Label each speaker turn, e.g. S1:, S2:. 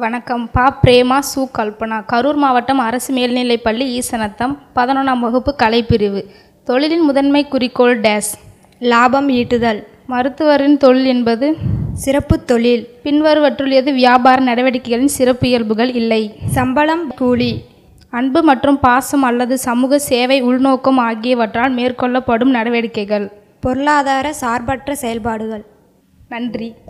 S1: வணக்கம். பா. பிரேமா சு. கல்பனா. கரூர் மாவட்டம் அரசு மேல்நிலைப்பள்ளி ஈசனத்தம் பதினொன்றாம் வகுப்பு கலைப்பிரிவு. தொழிலின் முதன்மை குறிக்கோள் டேஸ்.
S2: லாபம் ஈட்டுதல்.
S1: மருத்துவரின் தொழில் என்பது
S2: சிறப்பு தொழில்.
S1: பின்வருவற்றுள் எது வியாபார நடவடிக்கைகளின் சிறப்பு இயல்புகள் இல்லை.
S2: சம்பளம் கூலி.
S1: அன்பு மற்றும் பாசம் அல்லது சமூக சேவை உள்நோக்கம் ஆகியவற்றால் மேற்கொள்ளப்படும் நடவடிக்கைகள்.
S2: பொருளாதார சார்பற்ற செயல்பாடுகள்.
S1: நன்றி.